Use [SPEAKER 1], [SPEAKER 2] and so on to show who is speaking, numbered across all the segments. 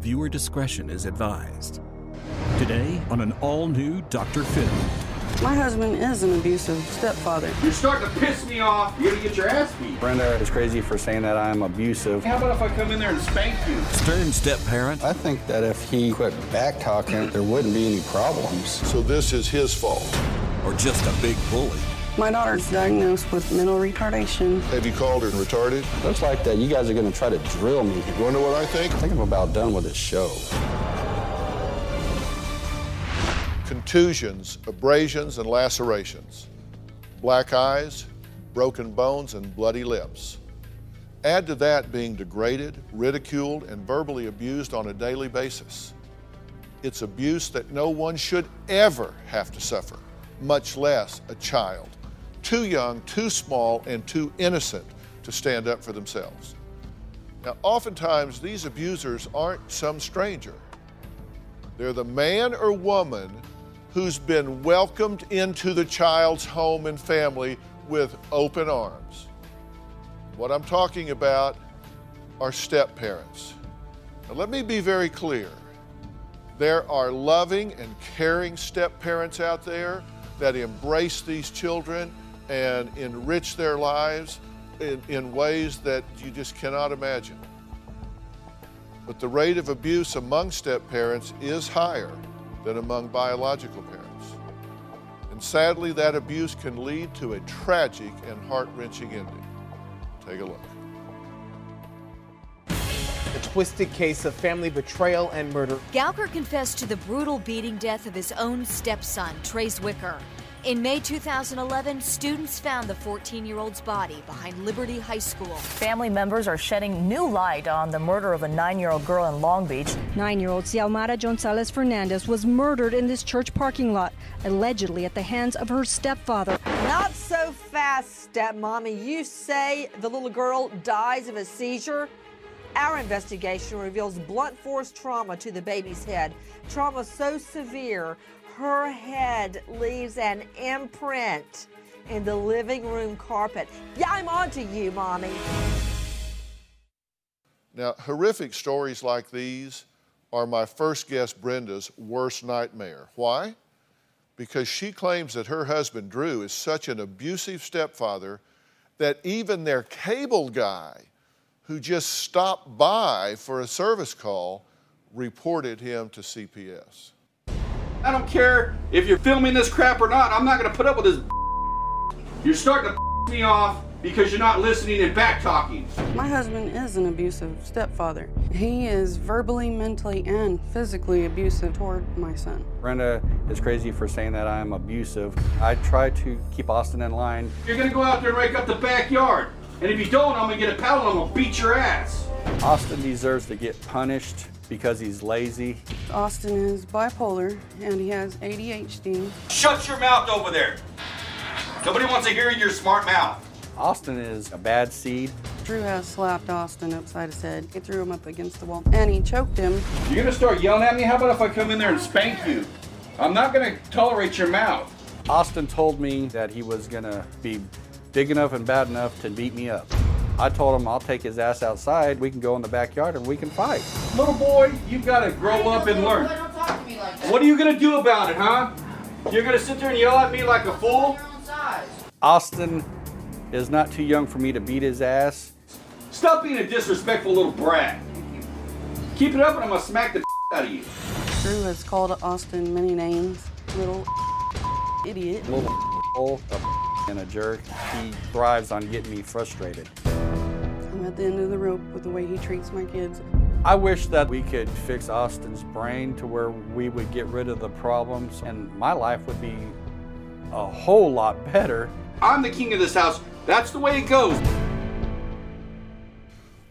[SPEAKER 1] viewer discretion is advised. Today on an all new Dr. Phil.
[SPEAKER 2] My husband is an abusive stepfather.
[SPEAKER 3] You're starting to piss me off. You're gonna get your ass beat.
[SPEAKER 4] Brenda is crazy for saying that I'm abusive.
[SPEAKER 3] How about if I come in there and spank you?
[SPEAKER 1] Stern step parent.
[SPEAKER 4] I think that if he quit back talking, there wouldn't be any problems.
[SPEAKER 5] So this is his fault.
[SPEAKER 1] Or just a big bully.
[SPEAKER 2] My daughter's diagnosed with mental retardation.
[SPEAKER 5] Have you called her and retarded?
[SPEAKER 4] Looks like that you guys are going to try to drill me.
[SPEAKER 5] You wanna know what I think?
[SPEAKER 4] I think I'm about done with this show.
[SPEAKER 5] Contusions, abrasions, and lacerations. Black eyes, broken bones, and bloody lips. Add to that being degraded, ridiculed, and verbally abused on a daily basis. It's abuse that no one should ever have to suffer, much less a child. Too young, too small, and too innocent to stand up for themselves. Now, oftentimes, these abusers aren't some stranger. They're the man or woman who's been welcomed into the child's home and family with open arms. What I'm talking about are step parents. Now, let me be very clear. There are loving and caring step parents out there that embrace these children and enrich their lives in, in ways that you just cannot imagine. But the rate of abuse among step parents is higher than among biological parents. And sadly, that abuse can lead to a tragic and heart wrenching ending. Take a look.
[SPEAKER 6] A twisted case of family betrayal and murder.
[SPEAKER 7] Gowker confessed to the brutal beating death of his own stepson, Trace Wicker. In May 2011, students found the 14 year old's body behind Liberty High School.
[SPEAKER 8] Family members are shedding new light on the murder of a nine year old girl in Long Beach.
[SPEAKER 9] Nine year old Xiomara Gonzalez Fernandez was murdered in this church parking lot, allegedly at the hands of her stepfather.
[SPEAKER 10] Not so fast, stepmommy. You say the little girl dies of a seizure? Our investigation reveals blunt force trauma to the baby's head. Trauma so severe, her head leaves an imprint in the living room carpet. Yeah, I'm on to you, mommy.
[SPEAKER 5] Now, horrific stories like these are my first guest Brenda's worst nightmare. Why? Because she claims that her husband Drew is such an abusive stepfather that even their cable guy, who just stopped by for a service call, reported him to CPS.
[SPEAKER 3] I don't care if you're filming this crap or not. I'm not gonna put up with this. You're starting to me off because you're not listening and back talking.
[SPEAKER 2] My husband is an abusive stepfather. He is verbally, mentally, and physically abusive toward my son.
[SPEAKER 4] Brenda is crazy for saying that I'm abusive. I try to keep Austin in line.
[SPEAKER 3] You're gonna go out there and rake up the backyard. And if you don't, I'm gonna get a paddle and I'm gonna beat your ass.
[SPEAKER 4] Austin deserves to get punished because he's lazy.
[SPEAKER 2] Austin is bipolar and he has ADHD.
[SPEAKER 3] Shut your mouth over there. Nobody wants to hear your smart mouth.
[SPEAKER 4] Austin is a bad seed.
[SPEAKER 2] Drew has slapped Austin upside his head. He threw him up against the wall and he choked him.
[SPEAKER 3] You're gonna start yelling at me? How about if I come in there and spank you? I'm not gonna tolerate your mouth.
[SPEAKER 4] Austin told me that he was gonna be big enough and bad enough to beat me up. I told him I'll take his ass outside. We can go in the backyard and we can fight.
[SPEAKER 3] Little boy, you've got to grow up and learn. What are you gonna do about it, huh? You're gonna sit there and yell at me like a fool?
[SPEAKER 4] Austin is not too young for me to beat his ass.
[SPEAKER 3] Stop being a disrespectful little brat. Keep it up and I'm gonna smack the out of you.
[SPEAKER 2] Drew has called Austin many names. Little idiot.
[SPEAKER 4] Little hole, a and a jerk. He thrives on getting me frustrated.
[SPEAKER 2] I'm at the end of the rope with the way he treats my kids.
[SPEAKER 4] I wish that we could fix Austin's brain to where we would get rid of the problems and my life would be a whole lot better.
[SPEAKER 3] I'm the king of this house. That's the way it goes.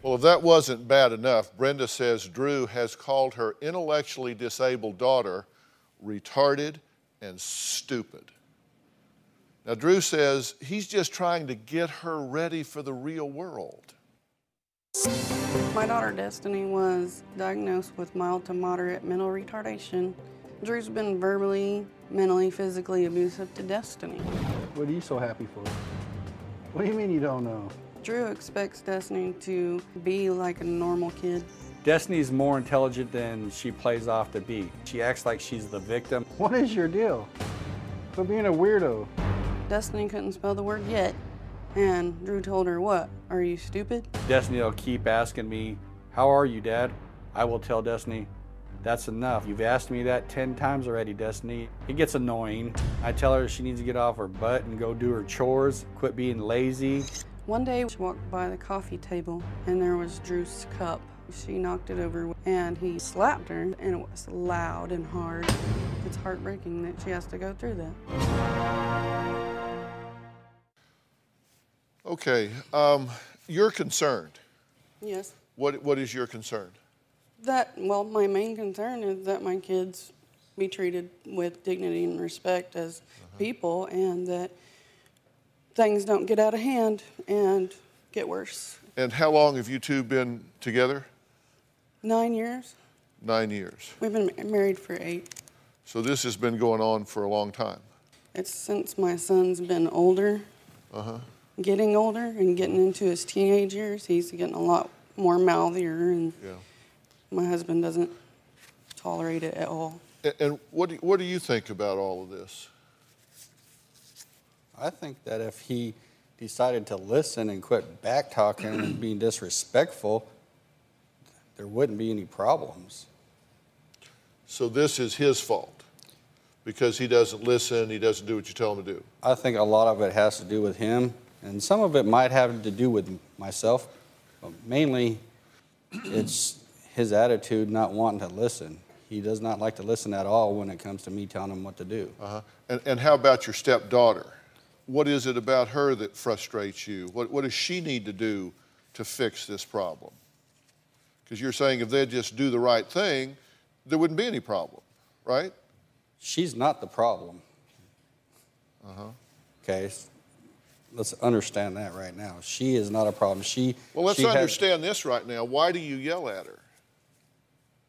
[SPEAKER 5] Well, Well, if that wasn't bad enough, Brenda says Drew has called her intellectually disabled daughter retarded and stupid. Now, Drew says he's just trying to get her ready for the real world.
[SPEAKER 2] My daughter Destiny was diagnosed with mild to moderate mental retardation. Drew's been verbally, mentally, physically abusive to Destiny.
[SPEAKER 4] What are you so happy for? What do you mean you don't know?
[SPEAKER 2] Drew expects Destiny to be like a normal kid.
[SPEAKER 4] Destiny's more intelligent than she plays off to be. She acts like she's the victim. What is your deal? For being a weirdo.
[SPEAKER 2] Destiny couldn't spell the word yet, and Drew told her, What? Are you stupid?
[SPEAKER 4] Destiny will keep asking me, How are you, Dad? I will tell Destiny, That's enough. You've asked me that 10 times already, Destiny. It gets annoying. I tell her she needs to get off her butt and go do her chores, quit being lazy.
[SPEAKER 2] One day, she walked by the coffee table, and there was Drew's cup. She knocked it over, and he slapped her, and it was loud and hard. It's heartbreaking that she has to go through that.
[SPEAKER 5] Okay, um, you're concerned.
[SPEAKER 2] Yes.
[SPEAKER 5] What, what is your concern?
[SPEAKER 2] That, well, my main concern is that my kids be treated with dignity and respect as people, and that things don't get out of hand and get worse.
[SPEAKER 5] And how long have you two been together?
[SPEAKER 2] Nine years.
[SPEAKER 5] Nine years.
[SPEAKER 2] We've been married for eight.
[SPEAKER 5] So this has been going on for a long time.
[SPEAKER 2] It's since my son's been older,
[SPEAKER 5] Uh huh.
[SPEAKER 2] Getting older, and getting into his teenage years. He's getting a lot more mouthier, and
[SPEAKER 5] Yeah.
[SPEAKER 2] my husband doesn't tolerate it at all.
[SPEAKER 5] And, and what, do, what do you think about all of this?
[SPEAKER 4] I think that if he decided to listen and quit back talking and being disrespectful, there wouldn't be any problems.
[SPEAKER 5] So this is his fault because he doesn't listen, he doesn't do what you tell him to do.
[SPEAKER 4] I think a lot of it has to do with him, and some of it might have to do with myself. But mainly, it's his attitude not wanting to listen. He does not like to listen at all when it comes to me telling him what to do.
[SPEAKER 5] Uh-huh. And, and how about your stepdaughter? What is it about her that frustrates you? What, what does she need to do to fix this problem? Because you're saying if they'd just do the right thing, there wouldn't be any problem, right?
[SPEAKER 4] She's not the problem.
[SPEAKER 5] Uh-huh.
[SPEAKER 4] Okay, s- let's understand that right now. She is not a problem. She
[SPEAKER 5] Well, let's
[SPEAKER 4] she has-
[SPEAKER 5] understand this right now. Why do you yell at her?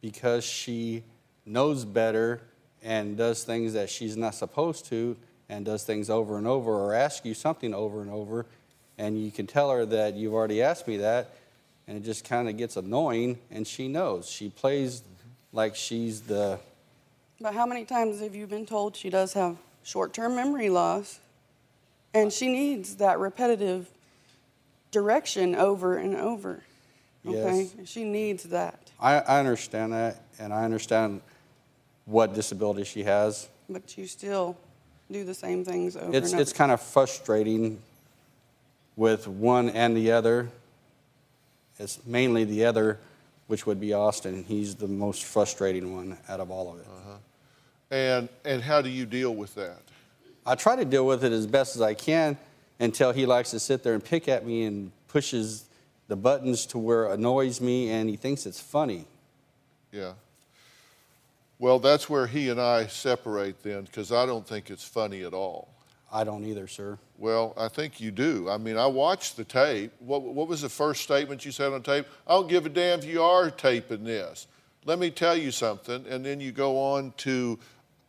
[SPEAKER 4] because she knows better and does things that she's not supposed to and does things over and over or asks you something over and over and you can tell her that you've already asked me that and it just kind of gets annoying and she knows she plays like she's the
[SPEAKER 2] But how many times have you been told she does have short term memory loss? And she needs that repetitive direction over and over. Okay?
[SPEAKER 4] Yes.
[SPEAKER 2] She needs that.
[SPEAKER 4] I, I understand that and i understand what disability she has
[SPEAKER 2] But you still do the same things over
[SPEAKER 4] it's,
[SPEAKER 2] and over.
[SPEAKER 4] it's kind of frustrating with one and the other. It's mainly the other, which would be Austin. He's the most frustrating one out of all of it. Uh-huh.
[SPEAKER 5] And, and how do you deal with that?
[SPEAKER 4] I try to deal with it as best as I can until he likes to sit there and pick at me and pushes the buttons to where it annoys me and he thinks it's funny.
[SPEAKER 5] Yeah. Well, that's where he and I separate then, because I don't think it's funny at all.
[SPEAKER 4] I don't either, sir.
[SPEAKER 5] Well, I think you do. I mean, I watched the tape. What, what was the first statement you said on tape? I don't give a damn if you are taping this. Let me tell you something. And then you go on to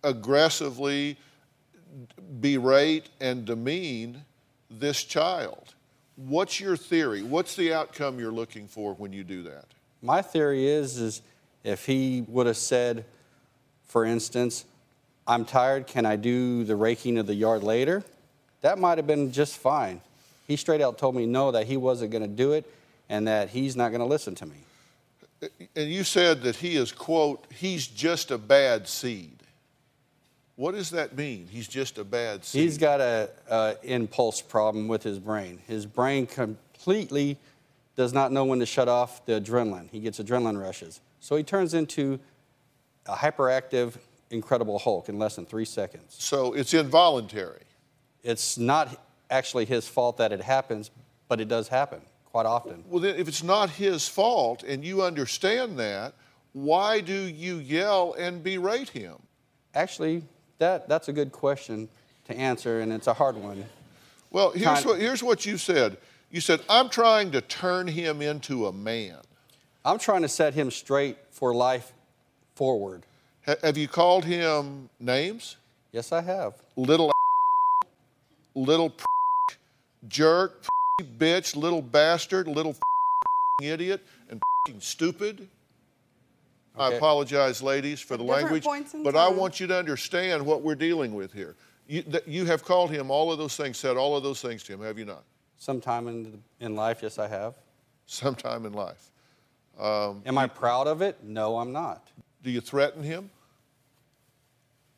[SPEAKER 5] aggressively berate and demean this child. What's your theory? What's the outcome you're looking for when you do that?
[SPEAKER 4] My theory is, is if he would have said, for instance, I'm tired, can I do the raking of the yard later? That might have been just fine. He straight out told me no, that he wasn't going to do it and that he's not going to listen to me.
[SPEAKER 5] And you said that he is, quote, he's just a bad seed. What does that mean? He's just a bad seed.
[SPEAKER 4] He's got a, a impulse problem with his brain. His brain completely does not know when to shut off the adrenaline. He gets adrenaline rushes. So he turns into a hyperactive, incredible Hulk in less than three seconds.
[SPEAKER 5] So it's involuntary.
[SPEAKER 4] It's not actually his fault that it happens, but it does happen quite often.
[SPEAKER 5] Well, then, if it's not his fault and you understand that, why do you yell and berate him?
[SPEAKER 4] Actually, that, that's a good question to answer, and it's a hard one.
[SPEAKER 5] Well, here's what, here's what you said. You said, I'm trying to turn him into a man.
[SPEAKER 4] I'm trying to set him straight for life forward.
[SPEAKER 5] Ha- have you called him names?
[SPEAKER 4] Yes, I have.
[SPEAKER 5] Little little jerk, bitch, little bastard, little idiot, and stupid. I apologize, ladies, for the
[SPEAKER 2] different
[SPEAKER 5] language,
[SPEAKER 2] points in
[SPEAKER 5] but I want you to understand what we're dealing with here. You, that you have called him all of those things, said all of those things to him, have you not?
[SPEAKER 4] Sometime in, in life, yes, I have.
[SPEAKER 5] Sometime in life. Um,
[SPEAKER 4] Am I proud of it? No, I'm not.
[SPEAKER 5] do you threaten him?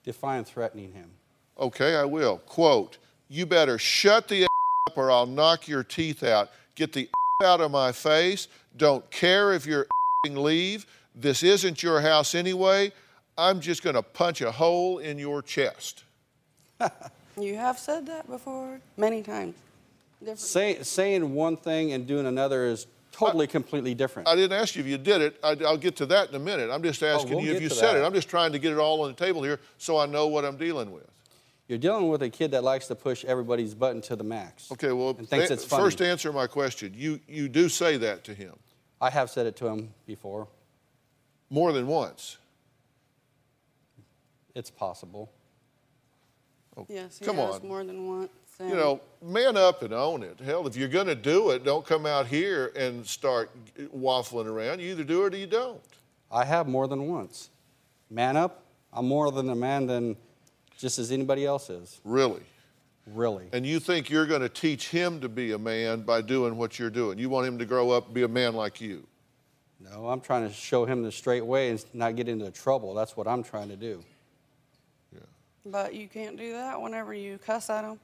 [SPEAKER 4] Define threatening him.
[SPEAKER 5] Okay, I will. Quote, you better shut the up or I'll knock your teeth out. Get the out of my face. Don't care if you're leave. This isn't your house anyway. I'm just going to punch a hole in your chest.
[SPEAKER 2] You have said that before many times.
[SPEAKER 4] Say, saying one thing and doing another is totally, completely different.
[SPEAKER 5] I didn't ask you if you did it. I, will get to that in a minute. I'm just oh, asking
[SPEAKER 4] Oh, we'll
[SPEAKER 5] you if you said
[SPEAKER 4] that.
[SPEAKER 5] it. I'm just trying to get it all on the table here so I know what I'm dealing with.
[SPEAKER 4] You're dealing with a kid that likes to push everybody's button to the max.
[SPEAKER 5] Okay, well,
[SPEAKER 4] and thinks
[SPEAKER 5] a-
[SPEAKER 4] it's funny.
[SPEAKER 5] first answer my question. You, you do say that to him
[SPEAKER 4] I have said it to him before.
[SPEAKER 5] More than once.
[SPEAKER 4] It's possible.
[SPEAKER 2] Oh, yes, he
[SPEAKER 5] Come
[SPEAKER 2] has
[SPEAKER 5] on.
[SPEAKER 2] more than once.
[SPEAKER 5] You know, man up and own it. Hell, if you're going to do it, don't come out here and start waffling around. You either do it or you don't.
[SPEAKER 4] I have more than once. Man up. I'm more than a man than just as anybody else is.
[SPEAKER 5] Really.
[SPEAKER 4] Really.
[SPEAKER 5] And you think you're going to teach him to be a man by doing what you're doing. You want him to grow up and be a man like you.
[SPEAKER 4] No, I'm trying to show him the straight way and not get into trouble. That's what I'm trying to do. Yeah.
[SPEAKER 2] But you can't do that whenever you cuss at him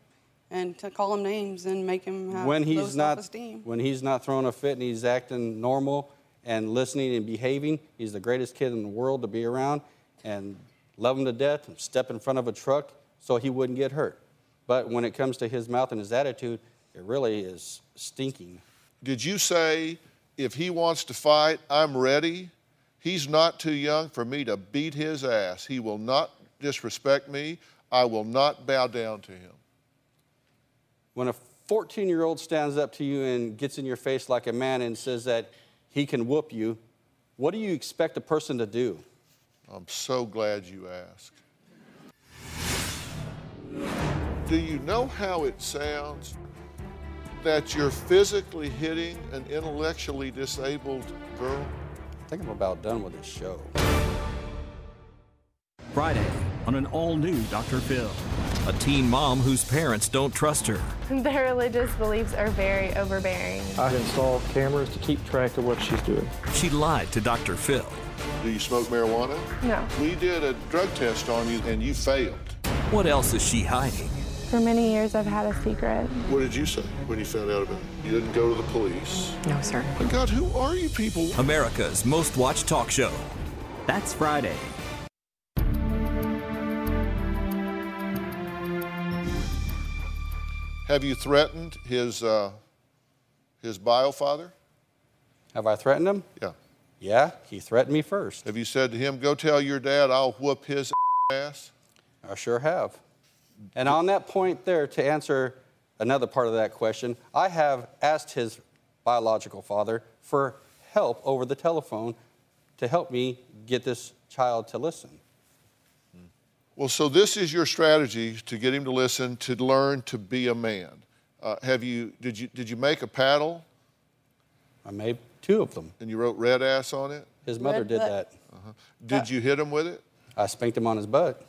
[SPEAKER 2] and to call him names and make him have
[SPEAKER 4] when
[SPEAKER 2] low
[SPEAKER 4] he's not
[SPEAKER 2] self-esteem.
[SPEAKER 4] when he's not throwing a fit and he's acting normal and listening and behaving, he's the greatest kid in the world to be around and love him to death and step in front of a truck so he wouldn't get hurt. But when it comes to his mouth and his attitude, it really is stinking.
[SPEAKER 5] Did you say, if he wants to fight, I'm ready? He's not too young for me to beat his ass. He will not disrespect me. I will not bow down to him.
[SPEAKER 4] When a 14 year old stands up to you and gets in your face like a man and says that he can whoop you, what do you expect a person to do?
[SPEAKER 5] I'm so glad you asked. Do you know how it sounds that you're physically hitting an intellectually disabled girl?
[SPEAKER 4] I think I'm about done with this show.
[SPEAKER 1] Friday on an all new Dr. Phil.
[SPEAKER 11] A teen mom whose parents don't trust her.
[SPEAKER 12] Their religious beliefs are very overbearing.
[SPEAKER 13] I installed cameras to keep track of what she's doing.
[SPEAKER 11] She lied to Dr. Phil.
[SPEAKER 5] Do you smoke marijuana?
[SPEAKER 12] No.
[SPEAKER 5] We did a drug test on you and you failed.
[SPEAKER 11] What else is she hiding?
[SPEAKER 12] For many years, I've had a secret.
[SPEAKER 5] What did you say when you found out about it? You didn't go to the police.
[SPEAKER 12] No, sir.
[SPEAKER 5] My God, who are you people?
[SPEAKER 11] America's most watched talk show.
[SPEAKER 1] That's Friday.
[SPEAKER 5] Have you threatened his uh, his bio father?
[SPEAKER 4] Have I threatened him?
[SPEAKER 5] Yeah.
[SPEAKER 4] Yeah, he threatened me first.
[SPEAKER 5] Have you said to him, "Go tell your dad I'll whoop his ass"?
[SPEAKER 4] I sure have. And on that point there, to answer another part of that question, I have asked his biological father for help over the telephone to help me get this child to listen.
[SPEAKER 5] Well, so this is your strategy to get him to listen, to learn to be a man. Uh, have you did you did you make a paddle?
[SPEAKER 4] I made two of them.
[SPEAKER 5] And you wrote red ass on it.
[SPEAKER 4] His mother
[SPEAKER 2] Red
[SPEAKER 4] did
[SPEAKER 2] butt.
[SPEAKER 4] that.
[SPEAKER 5] Uh-huh. Did you hit him with it?
[SPEAKER 4] I spanked him on his butt.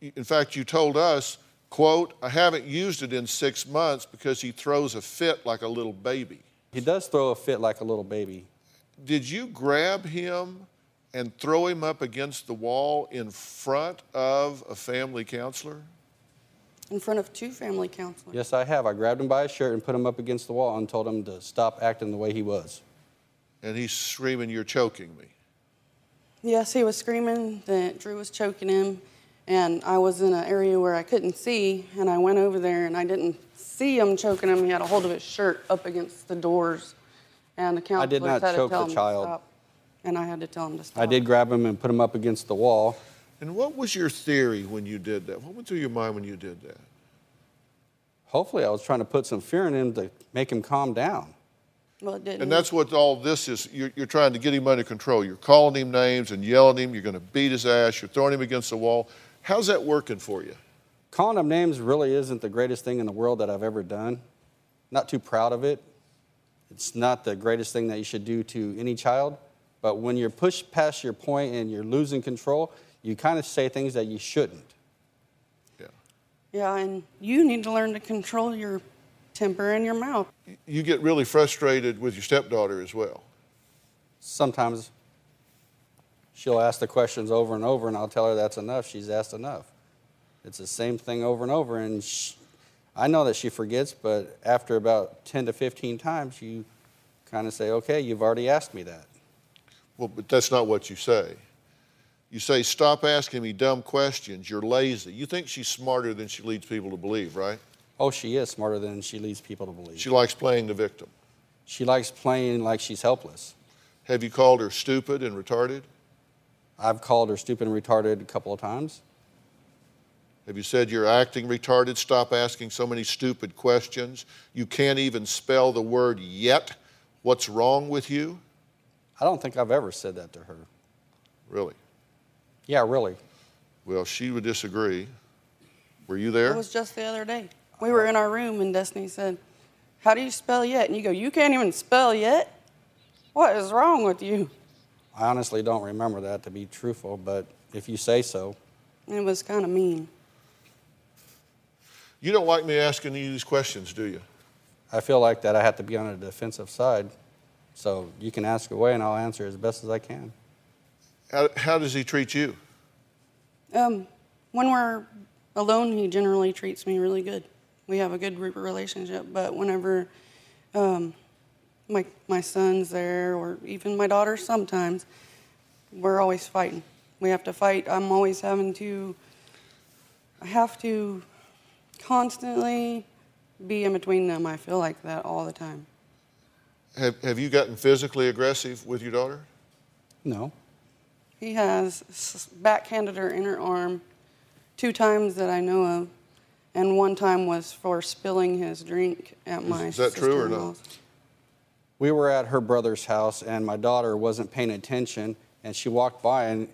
[SPEAKER 5] In fact, you told us, "quote I haven't used it in six months because he throws a fit like a little baby."
[SPEAKER 4] He does throw a fit like a little baby.
[SPEAKER 5] Did you grab him and throw him up against the wall in front of a family counselor?
[SPEAKER 2] in front of two family counselors.
[SPEAKER 4] Yes, I have. I grabbed him by his shirt and put him up against the wall and told him to stop acting the way he was.
[SPEAKER 5] And he's screaming, You're choking me.
[SPEAKER 2] Yes, he was screaming that Drew was choking him, And I was in an area where I couldn't see, and I went over there and I didn't see him choking him. He had a hold of his shirt up against the doors. And the counselor
[SPEAKER 4] did not
[SPEAKER 2] had to tell
[SPEAKER 4] the
[SPEAKER 2] him
[SPEAKER 4] child.
[SPEAKER 2] to stop. And I had to tell him to stop.
[SPEAKER 4] I did grab him and put him up against the wall.
[SPEAKER 5] And what was your theory when you did that? What went through your mind when you did that?
[SPEAKER 4] Hopefully, I was trying to put some fear in him to make him calm down.
[SPEAKER 2] Well, it didn't.
[SPEAKER 5] And that's what all this is. You're, you're trying to get him under control. You're calling him names and yelling him. You're going to beat his ass. You're throwing him against the wall. How's that working for you?
[SPEAKER 4] Calling him names really isn't the greatest thing in the world that I've ever done. Not too proud of it. It's not the greatest thing that you should do to any child. But when you're pushed past your point and you're losing control, you kind of say things that you shouldn't.
[SPEAKER 2] Yeah. Yeah, and you need to learn to control your temper and your mouth.
[SPEAKER 5] You get really frustrated with your stepdaughter as well.
[SPEAKER 4] Sometimes she'll ask the questions over and over, and I'll tell her that's enough. She's asked enough. It's the same thing over and over, and sh I know that she forgets, but after about 10 to 15 times, you kind of say, okay, you've already asked me that.
[SPEAKER 5] Well, but that's not what you say. You say, stop asking me dumb questions. You're lazy. You think she's smarter than she leads people to believe, right?
[SPEAKER 4] Oh, she is smarter than she leads people to believe.
[SPEAKER 5] She likes playing the victim.
[SPEAKER 4] She likes playing like she's helpless.
[SPEAKER 5] Have you called her stupid and retarded?
[SPEAKER 4] I've called her stupid and retarded a couple of times.
[SPEAKER 5] Have you said you're acting retarded? Stop asking so many stupid questions. You can't even spell the word yet. What's wrong with you?
[SPEAKER 4] I don't think I've ever said that to her.
[SPEAKER 5] Really?
[SPEAKER 4] Yeah, really.
[SPEAKER 5] Well, she would disagree. Were you there?
[SPEAKER 2] It was just the other day. We were in our room, and Destiny said, How do you spell yet? And you go, You can't even spell yet? What is wrong with you?
[SPEAKER 4] I honestly don't remember that to be truthful, but if you say so.
[SPEAKER 2] It was kind of mean.
[SPEAKER 5] You don't like me asking you these questions, do you?
[SPEAKER 4] I feel like that I have to be on the defensive side. So you can ask away and I'll answer as best as I can.
[SPEAKER 5] How, how does he treat you?
[SPEAKER 2] Um, when we're alone, he generally treats me really good. We have a good relationship, but whenever um, my, my son's there, or even my daughter sometimes, we're always fighting. We have to fight. I'm always having to, I have to constantly be in between them. I feel like that all the time.
[SPEAKER 5] Have, have you gotten physically aggressive with your daughter?
[SPEAKER 4] No.
[SPEAKER 2] He has backhanded her in her arm two times that I know of, and one time was for spilling his drink at my
[SPEAKER 5] is that true or
[SPEAKER 2] sister-in-law's.
[SPEAKER 4] We were at her brother's house and my daughter wasn't paying attention and she walked by and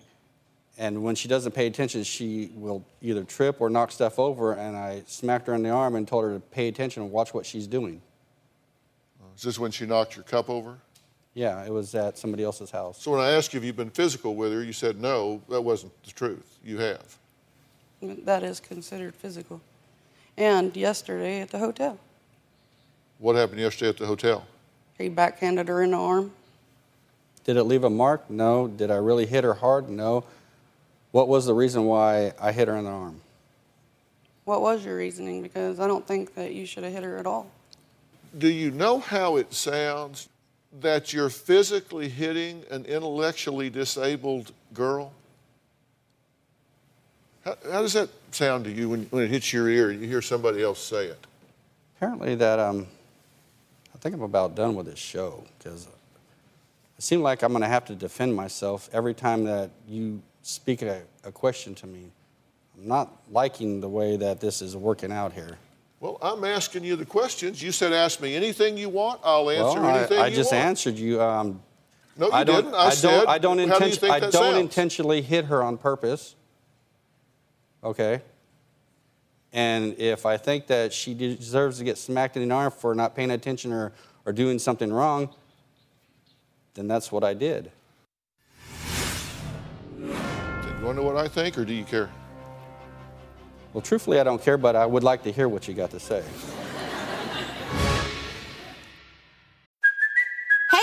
[SPEAKER 4] and when she doesn't pay attention, she will either trip or knock stuff over. And I smacked her on the arm and told her to pay attention and watch what she's doing.
[SPEAKER 5] Uh, is this when she knocked your cup over?
[SPEAKER 4] Yeah, it was at somebody else's house.
[SPEAKER 5] So when I asked you if you've been physical with her, you said no, that wasn't the truth. You have.
[SPEAKER 2] That is considered physical. And yesterday at the hotel,
[SPEAKER 5] What happened yesterday at the hotel?
[SPEAKER 2] He backhanded her in the arm.
[SPEAKER 4] Did it leave a mark? No. Did I really hit her hard? No. What was the reason why I hit her in the arm?
[SPEAKER 2] What was your reasoning? Because I don't think that you should have hit her at all.
[SPEAKER 5] Do you know how it sounds that you're physically hitting an intellectually disabled girl? How, how does that sound to you when, when it hits your ear and you hear somebody else say it?
[SPEAKER 4] Apparently, that um, I think I'm about done with this show because it seems like I'm going to have to defend myself every time that you speak a, a question to me. I'm not liking the way that this is working out here.
[SPEAKER 5] Well, I'm asking you the questions. You said ask me anything you want. I'll answer
[SPEAKER 4] well,
[SPEAKER 5] anything
[SPEAKER 4] I, I
[SPEAKER 5] you
[SPEAKER 4] just answered you. Um,
[SPEAKER 5] No, you
[SPEAKER 4] I don't,
[SPEAKER 5] didn't. I said,
[SPEAKER 4] don't. I don't,
[SPEAKER 5] how do you
[SPEAKER 4] intention-
[SPEAKER 5] think
[SPEAKER 4] I don't
[SPEAKER 5] sounds?
[SPEAKER 4] intentionally hit her on purpose. Okay. And if I think that she deserves to get smacked in the arm for not paying attention or, or doing something wrong, then that's what I did.
[SPEAKER 5] You want to know what I think, or do you care?
[SPEAKER 4] Well, truthfully, I don't care, but I would like to hear what you got to say.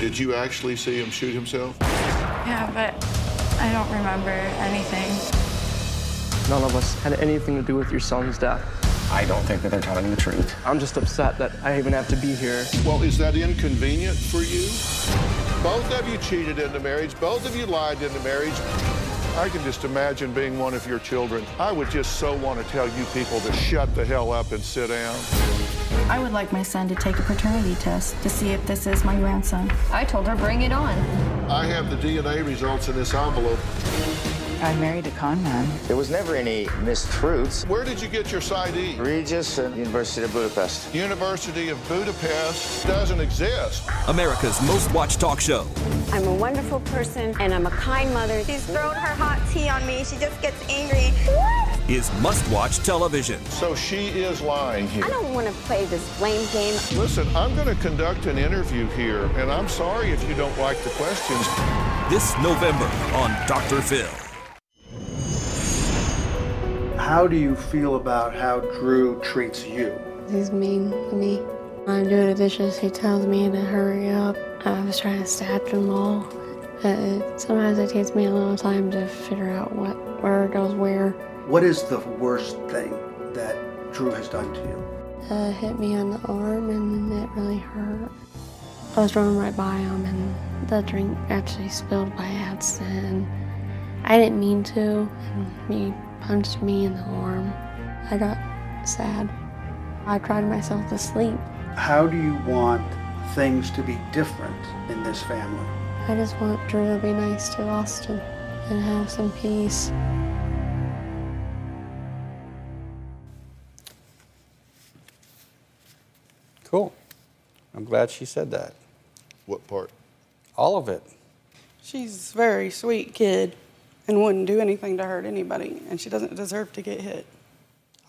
[SPEAKER 5] Did you actually see him shoot himself?
[SPEAKER 14] Yeah, but I don't remember anything.
[SPEAKER 13] None of us had anything to do with your son's death.
[SPEAKER 15] I don't think that they're telling the truth.
[SPEAKER 13] I'm just upset that I even have to be here.
[SPEAKER 5] Well, is that inconvenient for you? Both of you cheated into marriage. Both of you lied into marriage. I can just imagine being one of your children. I would just so want to tell you people to shut the hell up and sit down.
[SPEAKER 14] I would like my son to take a paternity test to see if this is my grandson.
[SPEAKER 16] I told her, bring it on.
[SPEAKER 5] I have the DNA results in this envelope.
[SPEAKER 17] I married a con man.
[SPEAKER 18] There was never any mistruths.
[SPEAKER 5] Where did you get your PsyD?
[SPEAKER 18] Regis and University of Budapest.
[SPEAKER 5] University of Budapest doesn't exist.
[SPEAKER 11] America's most watched talk show.
[SPEAKER 19] I'm a wonderful person and I'm a kind mother.
[SPEAKER 20] She's thrown her hot tea on me. She just gets angry. What?
[SPEAKER 11] Is must watch television.
[SPEAKER 5] So she is lying here.
[SPEAKER 19] I don't want to play this blame game.
[SPEAKER 5] Listen, I'm going to conduct an interview here, and I'm sorry if you don't like the questions.
[SPEAKER 11] This November on Dr. Phil.
[SPEAKER 21] How do you feel about how Drew treats you?
[SPEAKER 22] He's mean to me. I'm doing the dishes, he tells me to hurry up. I was trying to stab them all. But sometimes it takes me a little time to figure out what where goes where.
[SPEAKER 21] What is the worst thing that Drew has done to you?
[SPEAKER 22] Uh, hit me on the arm and it really hurt. I was running right by him and the drink actually spilled by accident. I didn't mean to, and he punched me in the arm. I got sad. I cried myself to sleep.
[SPEAKER 21] How do you want things to be different in this family?
[SPEAKER 22] I just want Drew to be nice to Austin and have some peace.
[SPEAKER 4] Cool. I'm glad she said that.
[SPEAKER 5] What part?
[SPEAKER 4] All of it.
[SPEAKER 2] She's a very sweet kid and wouldn't do anything to hurt anybody, and she doesn't deserve to get hit.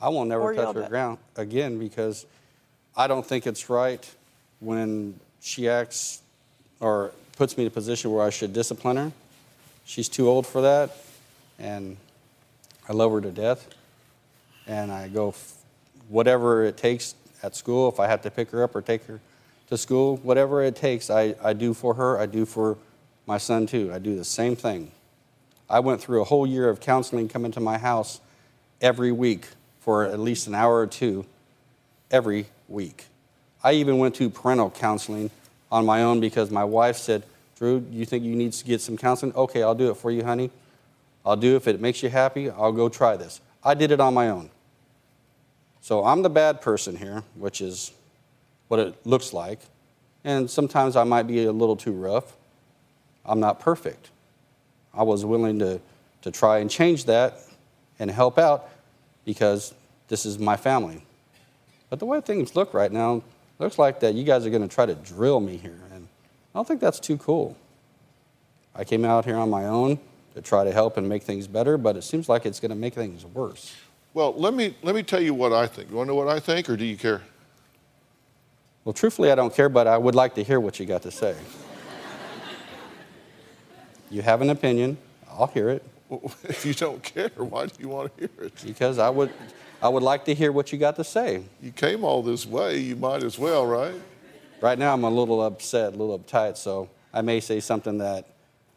[SPEAKER 4] I will never
[SPEAKER 2] Or
[SPEAKER 4] touch
[SPEAKER 2] yelled
[SPEAKER 4] her
[SPEAKER 2] at.
[SPEAKER 4] ground again because I don't think it's right when she acts or puts me in a position where I should discipline her. She's too old for that, and I love her to death. And I go f- whatever it takes at school. If I have to pick her up or take her to school, whatever it takes, I, I do for her. I do for my son too. I do the same thing. I went through a whole year of counseling coming to my house every week for at least an hour or two every week. I even went to parental counseling on my own because my wife said, Drew, you think you need to get some counseling? Okay, I'll do it for you, honey. I'll do it. If it makes you happy, I'll go try this. I did it on my own. So I'm the bad person here, which is what it looks like. And sometimes I might be a little too rough. I'm not perfect. I was willing to, to try and change that and help out because this is my family. But the way things look right now, looks like that you guys are going to try to drill me here. And I don't think that's too cool. I came out here on my own to try to help and make things better, but it seems like it's going to make things worse.
[SPEAKER 5] Well, let me let me tell you what I think. You want to know what I think, or do you care?
[SPEAKER 4] Well, truthfully, I don't care, but I would like to hear what you got to say. you have an opinion, I'll hear it.
[SPEAKER 5] If you don't care, why do you want to hear it?
[SPEAKER 4] Because I would, I would like to hear what you got to say.
[SPEAKER 5] You came all this way, you might as well, right?
[SPEAKER 4] Right now, I'm a little upset, a little uptight, so I may say something that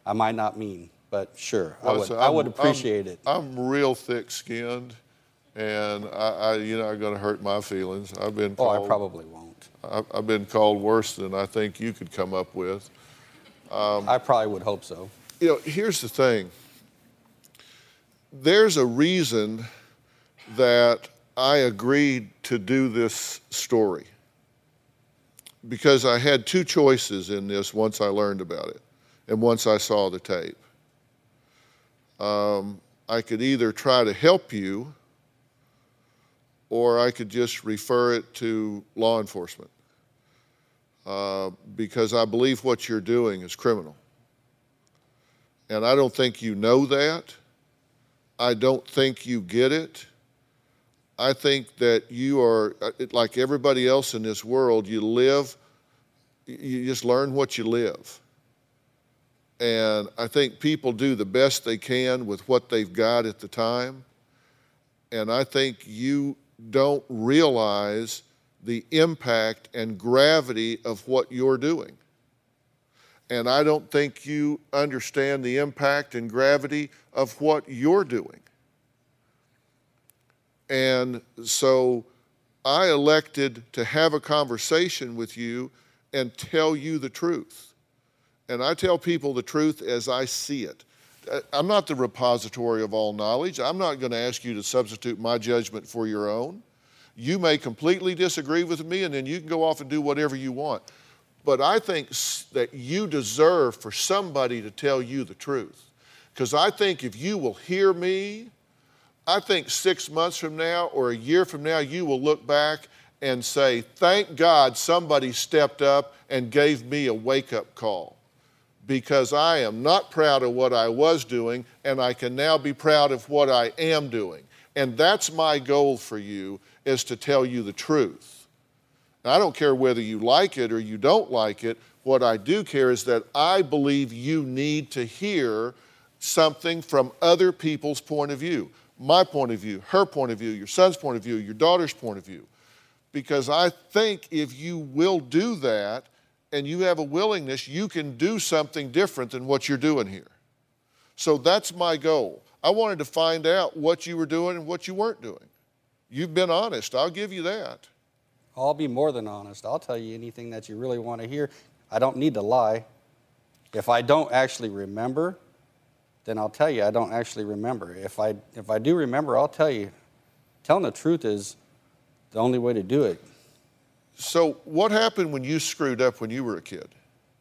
[SPEAKER 4] I might not mean, but sure, I would,
[SPEAKER 5] so
[SPEAKER 4] I would appreciate
[SPEAKER 5] I'm-
[SPEAKER 4] it.
[SPEAKER 5] I'm real thick-skinned, and I, I you know, I'm going to hurt my feelings. I've been
[SPEAKER 4] Oh, I
[SPEAKER 5] called,
[SPEAKER 4] probably won't.
[SPEAKER 5] I've, I've been called worse than I think you could come up with. Um,
[SPEAKER 4] I probably would hope so.
[SPEAKER 5] you know, here's the thing. There's a reason that I agreed to do this story because I had two choices in this once I learned about it and once I saw the tape. Um, I could either try to help you or I could just refer it to law enforcement uh, because I believe what you're doing is criminal. And I don't think you know that. I don't think you get it. I think that you are, uh, like everybody else in this world, you live, you just learn what you live. And I think people do the best they can with what they've got at the time. And I think you don't realize the impact and gravity of what you're doing. And I don't think you understand the impact and gravity of what you're doing. And so I elected to have a conversation with you and tell you the truth. And I tell people the truth as I see it. I'm not the repository of all knowledge. I'm not going to ask you to substitute my judgment for your own. You may completely disagree with me, and then you can go off and do whatever you want. But I think that you deserve for somebody to tell you the truth. Because I think if you will hear me, I think six months from now or a year from now, you will look back and say, Thank God somebody stepped up and gave me a wake up call. Because I am not proud of what I was doing, and I can now be proud of what I am doing. And that's my goal for you, is to tell you the truth. I don't care whether you like it or you don't like it. What I do care is that I believe you need to hear something from other people's point of view my point of view, her point of view, your son's point of view, your daughter's point of view. Because I think if you will do that and you have a willingness, you can do something different than what you're doing here. So that's my goal. I wanted to find out what you were doing and what you weren't doing. You've been honest, I'll give you that.
[SPEAKER 4] I'll be more than honest. I'll tell you anything that you really want to hear. I don't need to lie. If I don't actually remember, then I'll tell you I don't actually remember. If I, if I do remember, I'll tell you. Telling the truth is the only way to do it.
[SPEAKER 5] So, what happened when you screwed up when you were a kid?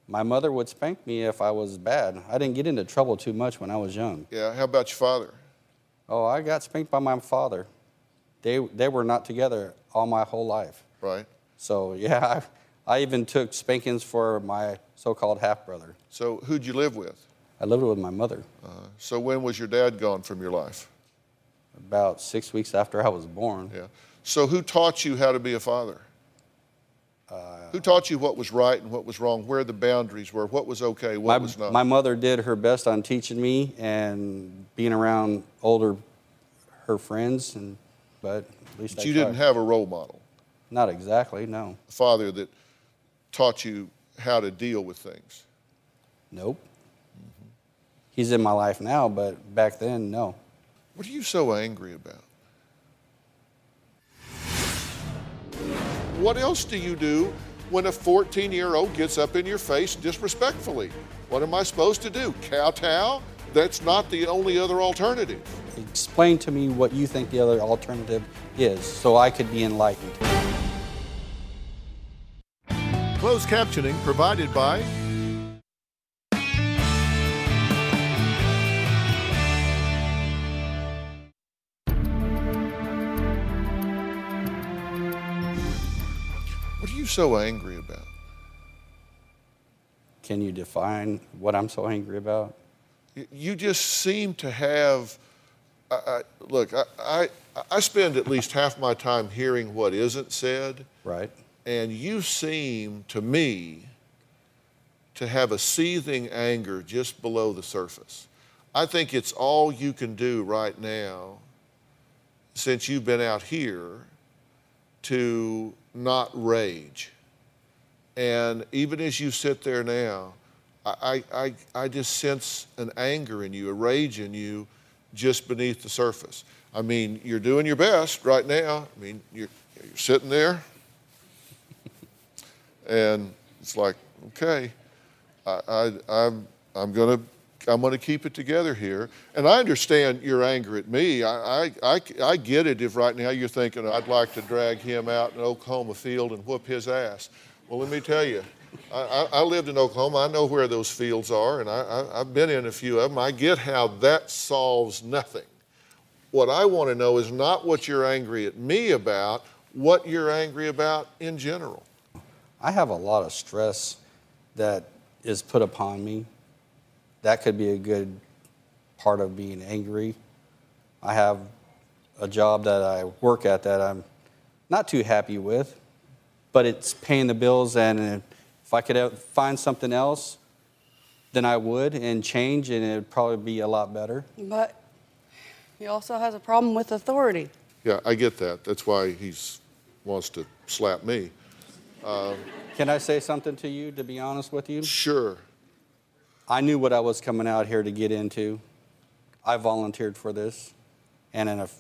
[SPEAKER 4] My mother would spank me if I was bad. I didn't get into trouble too much when I was young.
[SPEAKER 5] Yeah, how about your father?
[SPEAKER 4] Oh, I got spanked by my father. They, they were not together all my whole life.
[SPEAKER 5] Right.
[SPEAKER 4] So, yeah, I, I even took spankings for my so called half brother.
[SPEAKER 5] So, who'd you live with?
[SPEAKER 4] I lived with my mother.
[SPEAKER 5] Uh, so when was your dad gone from your life?
[SPEAKER 4] About six weeks after I was born.
[SPEAKER 5] Yeah. So who taught you how to be a father? Uh, who taught you what was right and what was wrong, where the boundaries were, what was okay, what
[SPEAKER 4] my,
[SPEAKER 5] was not?
[SPEAKER 4] My mother did her best on teaching me and being around older, her friends, and but at least
[SPEAKER 5] but you didn't have a role model.
[SPEAKER 4] Not exactly, no.
[SPEAKER 5] A father that taught you how to deal with things.
[SPEAKER 4] Nope he's in my life now, but back then, no.
[SPEAKER 5] What are you so angry about? What else do you do when a 14 year old gets up in your face disrespectfully? What am I supposed to do? Kowtow? That's not the only other alternative.
[SPEAKER 4] Explain to me what you think the other alternative is so I could be enlightened.
[SPEAKER 5] Closed captioning provided by so angry about?
[SPEAKER 4] Can you define what I'm so angry about?
[SPEAKER 5] You just seem to have. I, I, look, I, I, I spend at least half my time hearing what isn't said.
[SPEAKER 4] Right.
[SPEAKER 5] And you seem to me to have a seething anger just below the surface. I think it's all you can do right now, since you've been out here, to not rage. And even as you sit there now, I, I, I just sense an anger in you, a rage in you just beneath the surface. I mean, you're doing your best right now. I mean, you're, you're sitting there, and it's like, okay, I, I, I'm, I'm going to I'm going to keep it together here. And I understand your anger at me. I, I, I, I, get it if right now you're thinking, I'd like to drag him out in Oklahoma field and whoop his ass. Well, let me tell you, I, I lived in Oklahoma. I know where those fields are, and I, have been in a few of them. I get how that solves nothing. What I want to know is not what you're angry at me about, what you're angry about in general.
[SPEAKER 4] I have a lot of stress that is put upon me. That could be a good part of being angry. I have a job that I work at that I'm not too happy with, but it's paying the bills, and if I could find something else, then I would and change, and it'd probably be a lot better.
[SPEAKER 2] But he also has a problem with authority.
[SPEAKER 5] Yeah, I get that. That's why he wants to slap me. Um,
[SPEAKER 4] Can I say something to you, to be honest with you?
[SPEAKER 5] Sure.
[SPEAKER 4] I knew what I was coming out here to get into. I volunteered for this. And if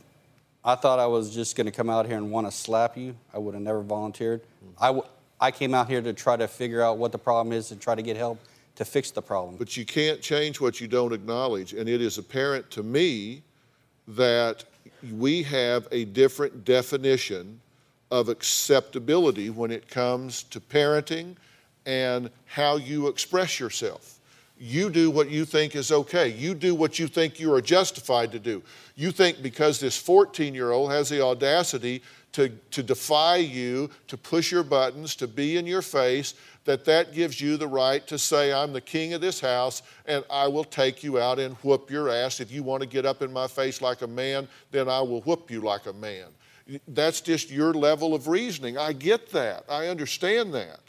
[SPEAKER 4] I thought I was just going to come out here and want to slap you, I would have never volunteered. I, w- I came out here to try to figure out what the problem is and try to get help to fix the problem.
[SPEAKER 5] But you can't change what you don't acknowledge. And it is apparent to me that we have a different definition of acceptability when it comes to parenting and how you express yourself. You do what you think is okay. You do what you think you are justified to do. You think because this 14 year old has the audacity to, to defy you, to push your buttons, to be in your face, that that gives you the right to say, I'm the king of this house and I will take you out and whoop your ass. If you want to get up in my face like a man, then I will whoop you like a man. That's just your level of reasoning. I get that. I understand that,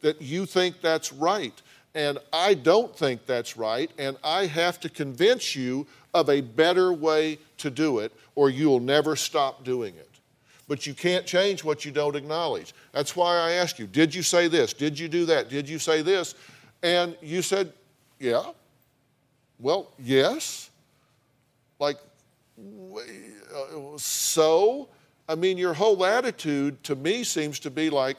[SPEAKER 5] that you think that's right. And I don't think that's right. And I have to convince you of a better way to do it, or you'll never stop doing it. But you can't change what you don't acknowledge. That's why I ask you, did you say this? Did you do that? Did you say this? And you said, yeah. Well, yes. Like, uh, so? I mean, your whole attitude to me seems to be like,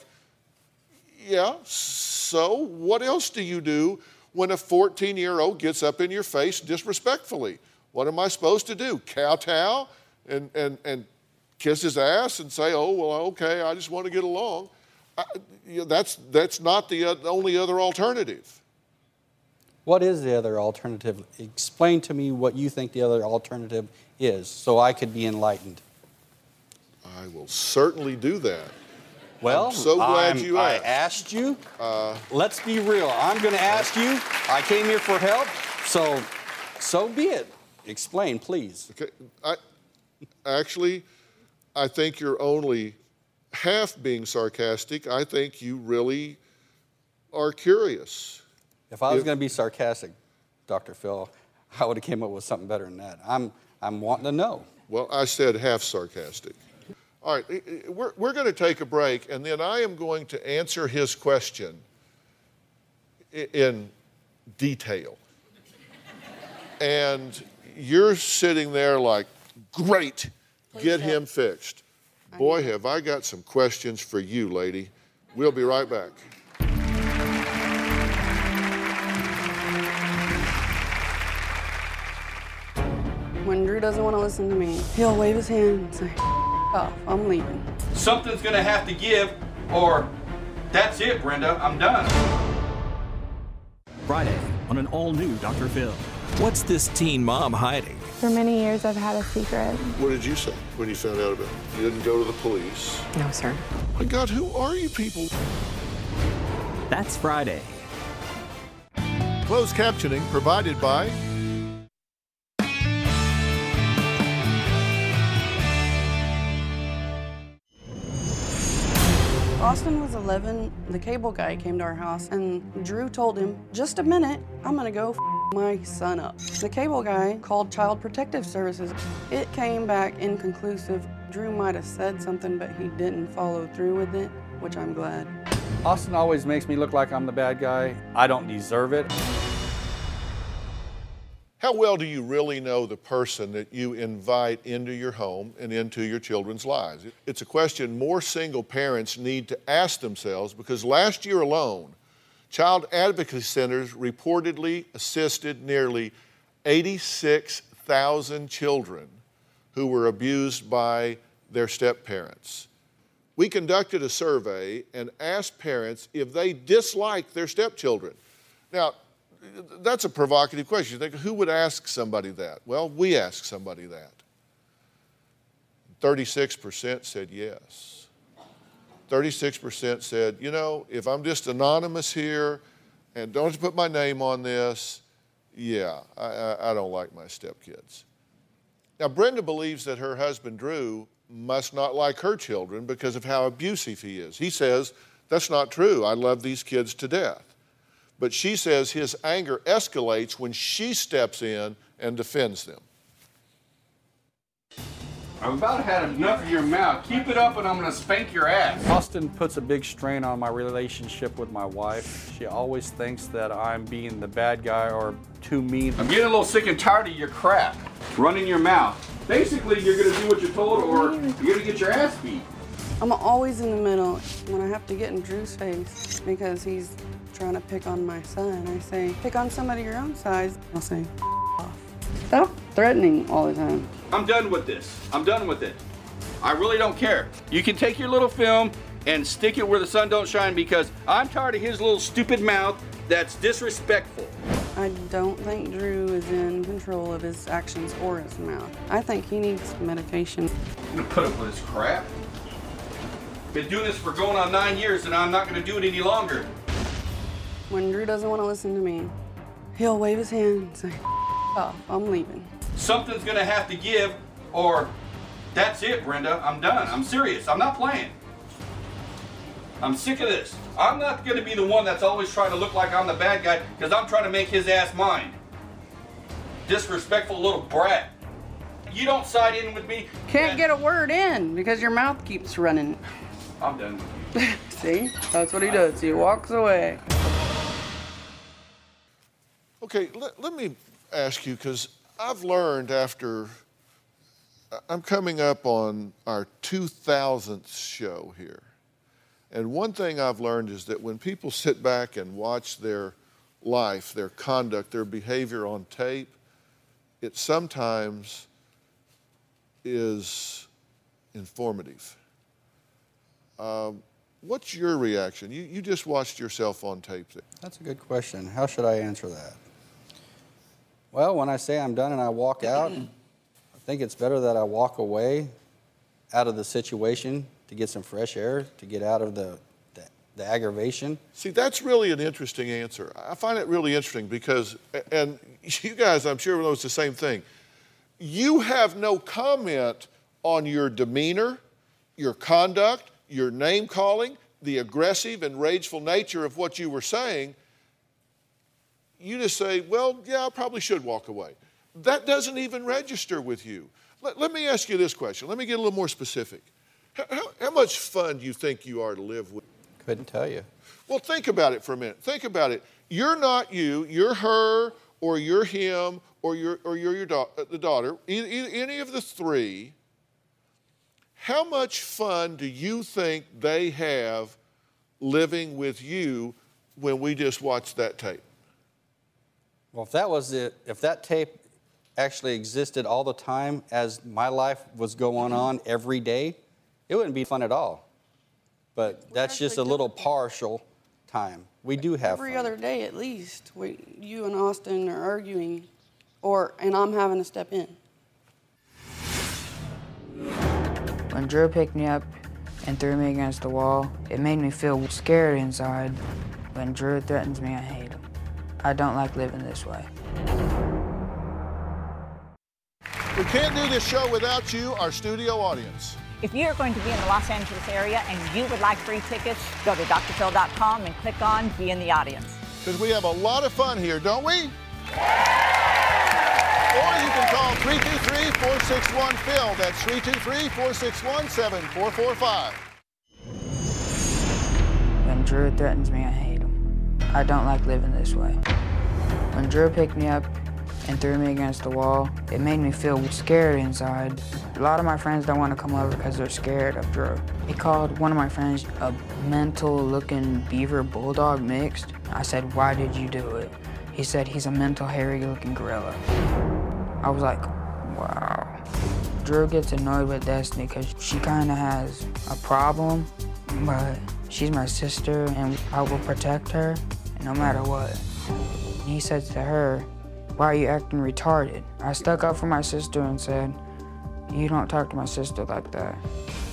[SPEAKER 5] yeah, so what else do you do when a 14 year old gets up in your face disrespectfully? What am I supposed to do? Kowtow and, and, and kiss his ass and say, oh, well, okay, I just want to get along? I, you know, that's, that's not the uh, only other alternative.
[SPEAKER 4] What is the other alternative? Explain to me what you think the other alternative is so I could be enlightened.
[SPEAKER 5] I will certainly do that.
[SPEAKER 4] Well,
[SPEAKER 5] I'm so glad
[SPEAKER 4] I'm-
[SPEAKER 5] you
[SPEAKER 4] I
[SPEAKER 5] asked.
[SPEAKER 4] asked you.
[SPEAKER 5] Uh,
[SPEAKER 4] Let's be real. I'm going to ask you. I came here for help, so so be it. Explain, please.
[SPEAKER 5] Okay, I, actually, I think you're only half being sarcastic. I think you really are curious.
[SPEAKER 4] If I was going to be sarcastic, Dr. Phil, I would have came up with something better than that. I'm I'm wanting to know.
[SPEAKER 5] Well, I said half sarcastic. All right, i- i- we're, we're going to take a break, and then I am going to answer his question in detail. And you're sitting there like, great, get him fixed. Boy, have I got some questions for you, lady. We'll be right back.
[SPEAKER 2] When Drew doesn't want to listen to me, he'll wave his hand and say, off, I'm leaving.
[SPEAKER 3] Something's gonna have to give, or that's it, Brenda, I'm done.
[SPEAKER 1] Friday on an all new Dr. Phil.
[SPEAKER 11] What's this teen mom hiding?
[SPEAKER 12] For many years, I've had a secret.
[SPEAKER 5] What did you say when you found out about it? You didn't go to the police.
[SPEAKER 17] No, sir.
[SPEAKER 5] My God, who are you people?
[SPEAKER 1] That's Friday.
[SPEAKER 5] Closed captioning provided by
[SPEAKER 2] Austin was 11. The cable guy came to our house, and Drew told him, Just a minute, I'm gonna go f- my son up. The cable guy called Child Protective Services. It came back inconclusive. Drew might have said something, but he didn't follow through with it, which I'm glad.
[SPEAKER 4] Austin always makes me look like I'm the bad guy. I don't deserve it.
[SPEAKER 5] How well do you really know the person that you invite into your home and into your children's lives? It's a question more single parents need to ask themselves because last year alone, child advocacy centers reportedly assisted nearly 86,000 children who were abused by their step parents. We conducted a survey and asked parents if they disliked their stepchildren. Now, that's a provocative question. You think, who would ask somebody that? Well, we asked somebody that. 36% said yes. 36% said, you know, if I'm just anonymous here and don't put my name on this, yeah, I, I, I don't like my stepkids. Now, Brenda believes that her husband Drew must not like her children because of how abusive he is. He says, That's not true. I love these kids to death. But she says his anger escalates when she steps in and defends them.
[SPEAKER 3] I've about had enough of your mouth. Keep it up and I'm gonna spank your ass.
[SPEAKER 4] Austin puts a big strain on my relationship with my wife. She always thinks that I'm being the bad guy or too mean.
[SPEAKER 3] I'm getting a little sick and tired of your crap. Running your mouth. Basically, you're gonna do what you're told or you're gonna get your ass beat.
[SPEAKER 2] I'm always in the middle when I have to get in Drew's face because he's trying to pick on my son. I say, pick on somebody your own size. I'll say, off. Stop threatening all the time.
[SPEAKER 3] I'm done with this. I'm done with it. I really don't care. You can take your little film and stick it where the sun don't shine because I'm tired of his little stupid mouth that's disrespectful.
[SPEAKER 2] I don't think Drew is in control of his actions or his mouth. I think he needs medication.
[SPEAKER 3] I'm gonna put up with this crap. Been doing this for going on nine years and I'm not gonna do it any longer.
[SPEAKER 2] When Drew doesn't want to listen to me, he'll wave his hand and say, off, I'm leaving.
[SPEAKER 3] Something's gonna have to give or that's it, Brenda. I'm done. I'm serious. I'm not playing. I'm sick of this. I'm not gonna be the one that's always trying to look like I'm the bad guy because I'm trying to make his ass mine. Disrespectful little brat. You don't side in with me.
[SPEAKER 2] Can't get a word in because your mouth keeps running.
[SPEAKER 3] I'm done with you.
[SPEAKER 2] See? That's what he does. He walks away.
[SPEAKER 5] Okay, let, let me ask you because I've learned after I'm coming up on our 2000th show here. And one thing I've learned is that when people sit back and watch their life, their conduct, their behavior on tape, it sometimes is informative. Um, what's your reaction? You, you just watched yourself on tape. There.
[SPEAKER 4] That's a good question. How should I answer that? Well, when I say I'm done and I walk out, I think it's better that I walk away out of the situation to get some fresh air, to get out of the, the, the aggravation.
[SPEAKER 5] See, that's really an interesting answer. I find it really interesting because, and you guys, I'm sure, know it's the same thing. You have no comment on your demeanor, your conduct, your name calling, the aggressive and rageful nature of what you were saying. You just say, well, yeah, I probably should walk away. That doesn't even register with you. Let, let me ask you this question. Let me get a little more specific. How, how, how much fun do you think you are to live with?
[SPEAKER 4] Couldn't tell you.
[SPEAKER 5] Well, think about it for a minute. Think about it. You're not you, you're her, or you're him, or you're, or you're your da- uh, the daughter, any of the three. How much fun do you think they have living with you when we just watch that tape?
[SPEAKER 4] Well, if that was it, if that tape actually existed all the time as my life was going mm-hmm. on every day, it wouldn't be fun at all. But that's just a little partial time. We do have
[SPEAKER 2] Every
[SPEAKER 4] fun.
[SPEAKER 2] other day at least, we, you and Austin are arguing, or and I'm having to step in.
[SPEAKER 17] When Drew picked me up and threw me against the wall, it made me feel scared inside. When Drew threatens me, I hate him. I don't like living this way.
[SPEAKER 5] We can't do this show without you, our studio audience.
[SPEAKER 23] If you're going to be in the Los Angeles area and you would like free tickets, go to drphil.com and click on Be in the Audience.
[SPEAKER 5] Because we have a lot of fun here, don't we? Or you can call 323-461-PHIL. That's 323-461-7445.
[SPEAKER 17] When Drew threatens me, I hate him. I don't like living this way. When Drew picked me up and threw me against the wall, it made me feel scared inside. A lot of my friends don't want to come over because they're scared of Drew. He called one of my friends a mental-looking beaver bulldog mixed. I said, why did you do it? He said he's a mental hairy-looking gorilla. I was like, wow. Drew gets annoyed with Destiny because she kind of has a problem, but she's my sister and I will protect her no matter what. He said to her, why are you acting retarded? I stuck up for my sister and said, You don't talk to my sister like that.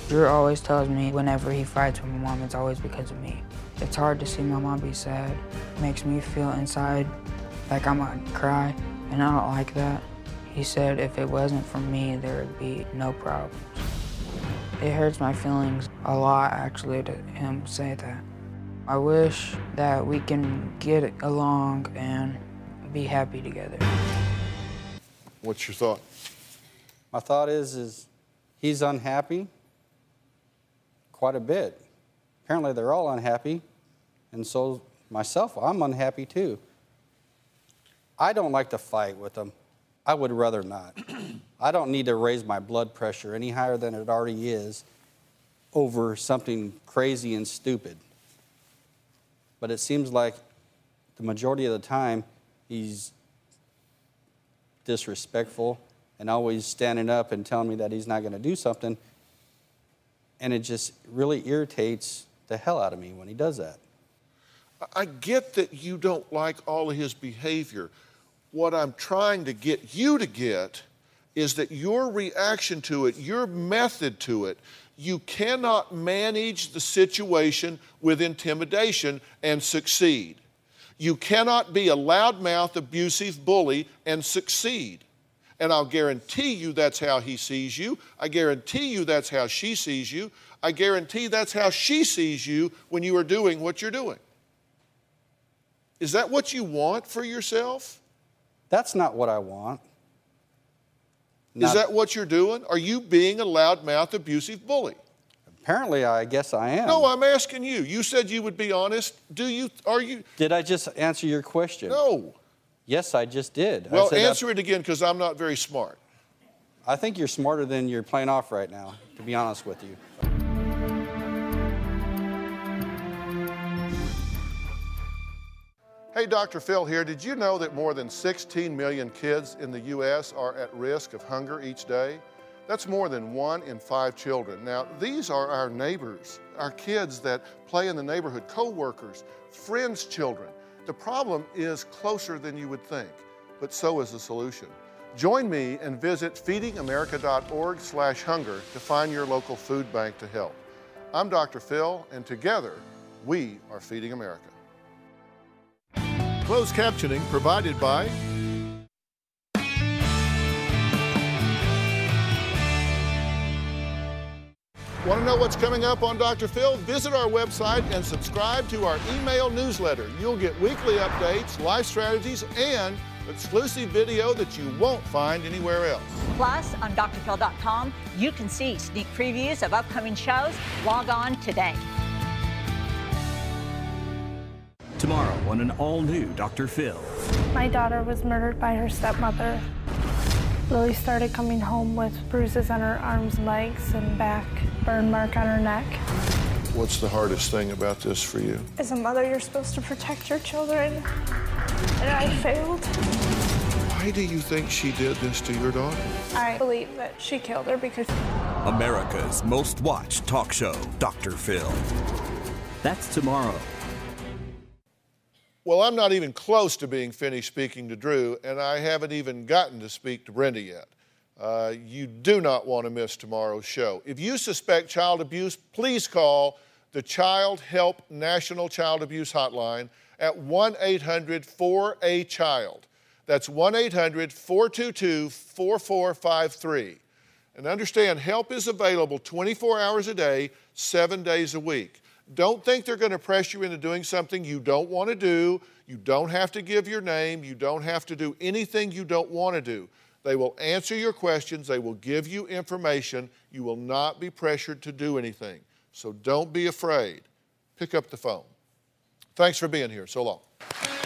[SPEAKER 17] Drew always tells me whenever he fights with my mom, it's always because of me. It's hard to see my mom be sad. It makes me feel inside like I'm gonna cry, and I don't like that. He said if it wasn't for me, there would be no problems. It hurts my feelings a lot, actually, to him say that. I wish that we can get along and be happy together.
[SPEAKER 5] What's your thought?
[SPEAKER 4] My thought is, is he's unhappy quite a bit. Apparently, they're all unhappy, and so myself, I'm unhappy too. I don't like to fight with them. I would rather not. I don't need to raise my blood pressure any higher than it already is over something crazy and stupid. But it seems like the majority of the time he's disrespectful and always standing up and telling me that he's not going to do something. And it just really irritates the hell out of me when he does that.
[SPEAKER 5] I get that you don't like all of his behavior. What I'm trying to get you to get is that your reaction to it, your method to it, you cannot manage the situation with intimidation and succeed. You cannot be a loudmouth, abusive bully and succeed. And I'll guarantee you that's how he sees you. I guarantee you that's how she sees you. I guarantee that's how she sees you when you are doing what you're doing. Is that what you want for yourself?
[SPEAKER 4] That's not what I want.
[SPEAKER 5] Is that what you're doing? Are you being a loudmouth, abusive bully?
[SPEAKER 4] Apparently, I guess I am.
[SPEAKER 5] No, I'm asking you. You said you would be honest. Do you? Are you?
[SPEAKER 4] Did I just answer your question?
[SPEAKER 5] No.
[SPEAKER 4] Yes, I just did.
[SPEAKER 5] Well,
[SPEAKER 4] I said
[SPEAKER 5] answer it again because I'm not very smart.
[SPEAKER 4] I think you're smarter than you're playing off right now, to be honest with you.
[SPEAKER 5] Hey, Dr. Phil here. Did you know that more than 16 million kids in the U.S. are at risk of hunger each day? That's more than one in five children. Now, these are our neighbors, our kids that play in the neighborhood, co workers, friends' children. The problem is closer than you would think, but so is the solution. Join me and visit feedingamerica.org slash hunger to find your local food bank to help. I'm Dr. Phil, and together, we are Feeding America. Closed captioning provided by Want to know what's coming up on Dr. Phil? Visit our website and subscribe to our email newsletter. You'll get weekly updates, life strategies, and exclusive video that you won't find anywhere else.
[SPEAKER 23] Plus, on drphil.com, you can see sneak previews of upcoming shows. Log on today.
[SPEAKER 1] Tomorrow on an all new Dr. Phil.
[SPEAKER 12] My daughter was murdered by her stepmother. Lily started coming home with bruises on her arms legs and back, burn mark on her neck.
[SPEAKER 5] What's the hardest thing about this for you?
[SPEAKER 12] As a mother, you're supposed to protect your children, and I failed.
[SPEAKER 5] Why do you think she did this to your daughter?
[SPEAKER 12] I believe that she killed her because
[SPEAKER 11] America's most watched talk show, Dr. Phil.
[SPEAKER 1] That's tomorrow.
[SPEAKER 5] Well, I'm not even close to being finished speaking to Drew, and I haven't even gotten to speak to Brenda yet. Uh, you do not want to miss tomorrow's show. If you suspect child abuse, please call the Childhelp National Child Abuse Hotline at 1 800 4A Child. That's 1 800 422 4453. And understand, help is available 24 hours a day, seven days a week. Don't think they're going to press you into doing something you don't want to do. You don't have to give your name. You don't have to do anything you don't want to do. They will answer your questions. They will give you information. You will not be pressured to do anything. So don't be afraid. Pick up the phone. Thanks for being here. So long.